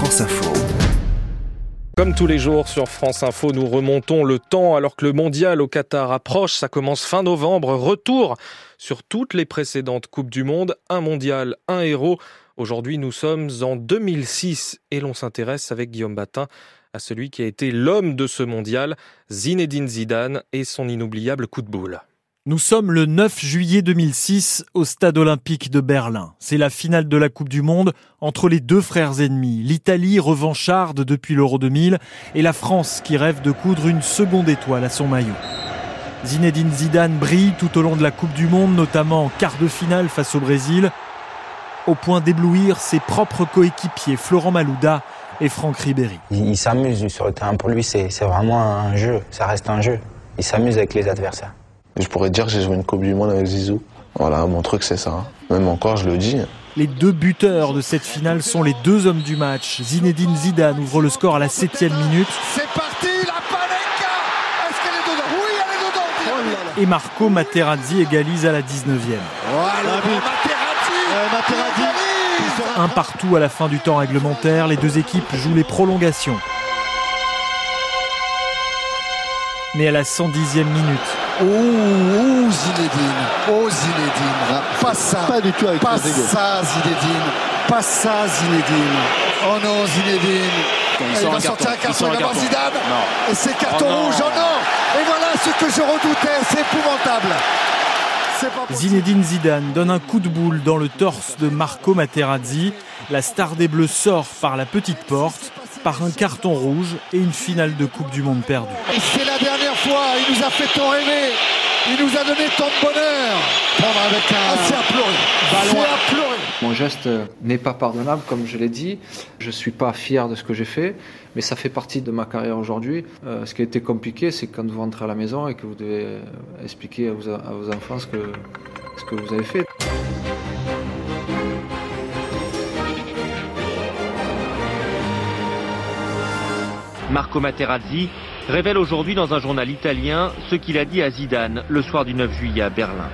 France Info. Comme tous les jours sur France Info, nous remontons le temps alors que le mondial au Qatar approche. Ça commence fin novembre. Retour sur toutes les précédentes Coupes du Monde. Un mondial, un héros. Aujourd'hui, nous sommes en 2006 et l'on s'intéresse avec Guillaume Batin à celui qui a été l'homme de ce mondial, Zinedine Zidane et son inoubliable coup de boule. Nous sommes le 9 juillet 2006 au stade olympique de Berlin. C'est la finale de la Coupe du Monde entre les deux frères ennemis, l'Italie revancharde depuis l'Euro 2000 et la France qui rêve de coudre une seconde étoile à son maillot. Zinedine Zidane brille tout au long de la Coupe du Monde, notamment en quart de finale face au Brésil, au point d'éblouir ses propres coéquipiers Florent Malouda et Franck Ribéry. Il, s'amuse sur le terrain. Pour lui, c'est vraiment un jeu. Ça reste un jeu. Il s'amuse avec les adversaires. Je pourrais dire que j'ai joué une Coupe du Monde avec Zizou. Voilà, mon truc c'est ça. Même encore, je le dis. Les deux buteurs de cette finale sont les deux hommes du match. Zinedine Zidane ouvre le score à la septième minute. C'est parti, la panenka Est-ce qu'elle est dedans Oui, elle est dedans Et Marco Materazzi égalise à la 19e. Voilà, Materazzi, Materazzi Un partout à la fin du temps réglementaire, les deux équipes jouent les prolongations. Mais à la 110e minute, Oh, oh Zinedine, oh Zinedine, ah, pas ça, pas du tout avec pas ça Zinedine, pas ça Zinedine. Oh non Zinedine, il, va sortir un carton, il va voir Zidane, et c'est carton oh rouge, oh non. Et voilà ce que je redoutais, c'est épouvantable. Zinedine Zidane donne un coup de boule dans le torse de Marco Materazzi. La star des Bleus sort par la petite porte par un carton rouge et une finale de Coupe du Monde perdue. Et c'est la dernière fois, il nous a fait tant rêver, il nous a donné tant de bonheur. Prendre avec un... Ah, c'est à pleurer, c'est à pleurer. Mon geste n'est pas pardonnable, comme je l'ai dit. Je ne suis pas fier de ce que j'ai fait, mais ça fait partie de ma carrière aujourd'hui. Euh, ce qui a été compliqué, c'est quand vous rentrez à la maison et que vous devez expliquer à vos, à vos enfants ce que, ce que vous avez fait. Marco Materazzi révèle aujourd'hui dans un journal italien ce qu'il a dit à Zidane le soir du 9 juillet à Berlin.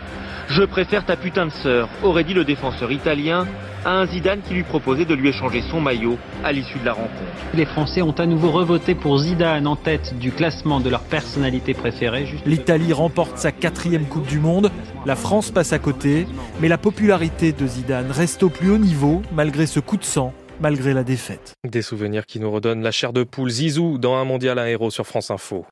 Je préfère ta putain de sœur, aurait dit le défenseur italien à un Zidane qui lui proposait de lui échanger son maillot à l'issue de la rencontre. Les Français ont à nouveau revoté pour Zidane en tête du classement de leur personnalité préférée. L'Italie remporte sa quatrième Coupe du Monde, la France passe à côté, mais la popularité de Zidane reste au plus haut niveau malgré ce coup de sang malgré la défaite. Des souvenirs qui nous redonnent la chair de poule Zizou dans un mondial à héros sur France Info.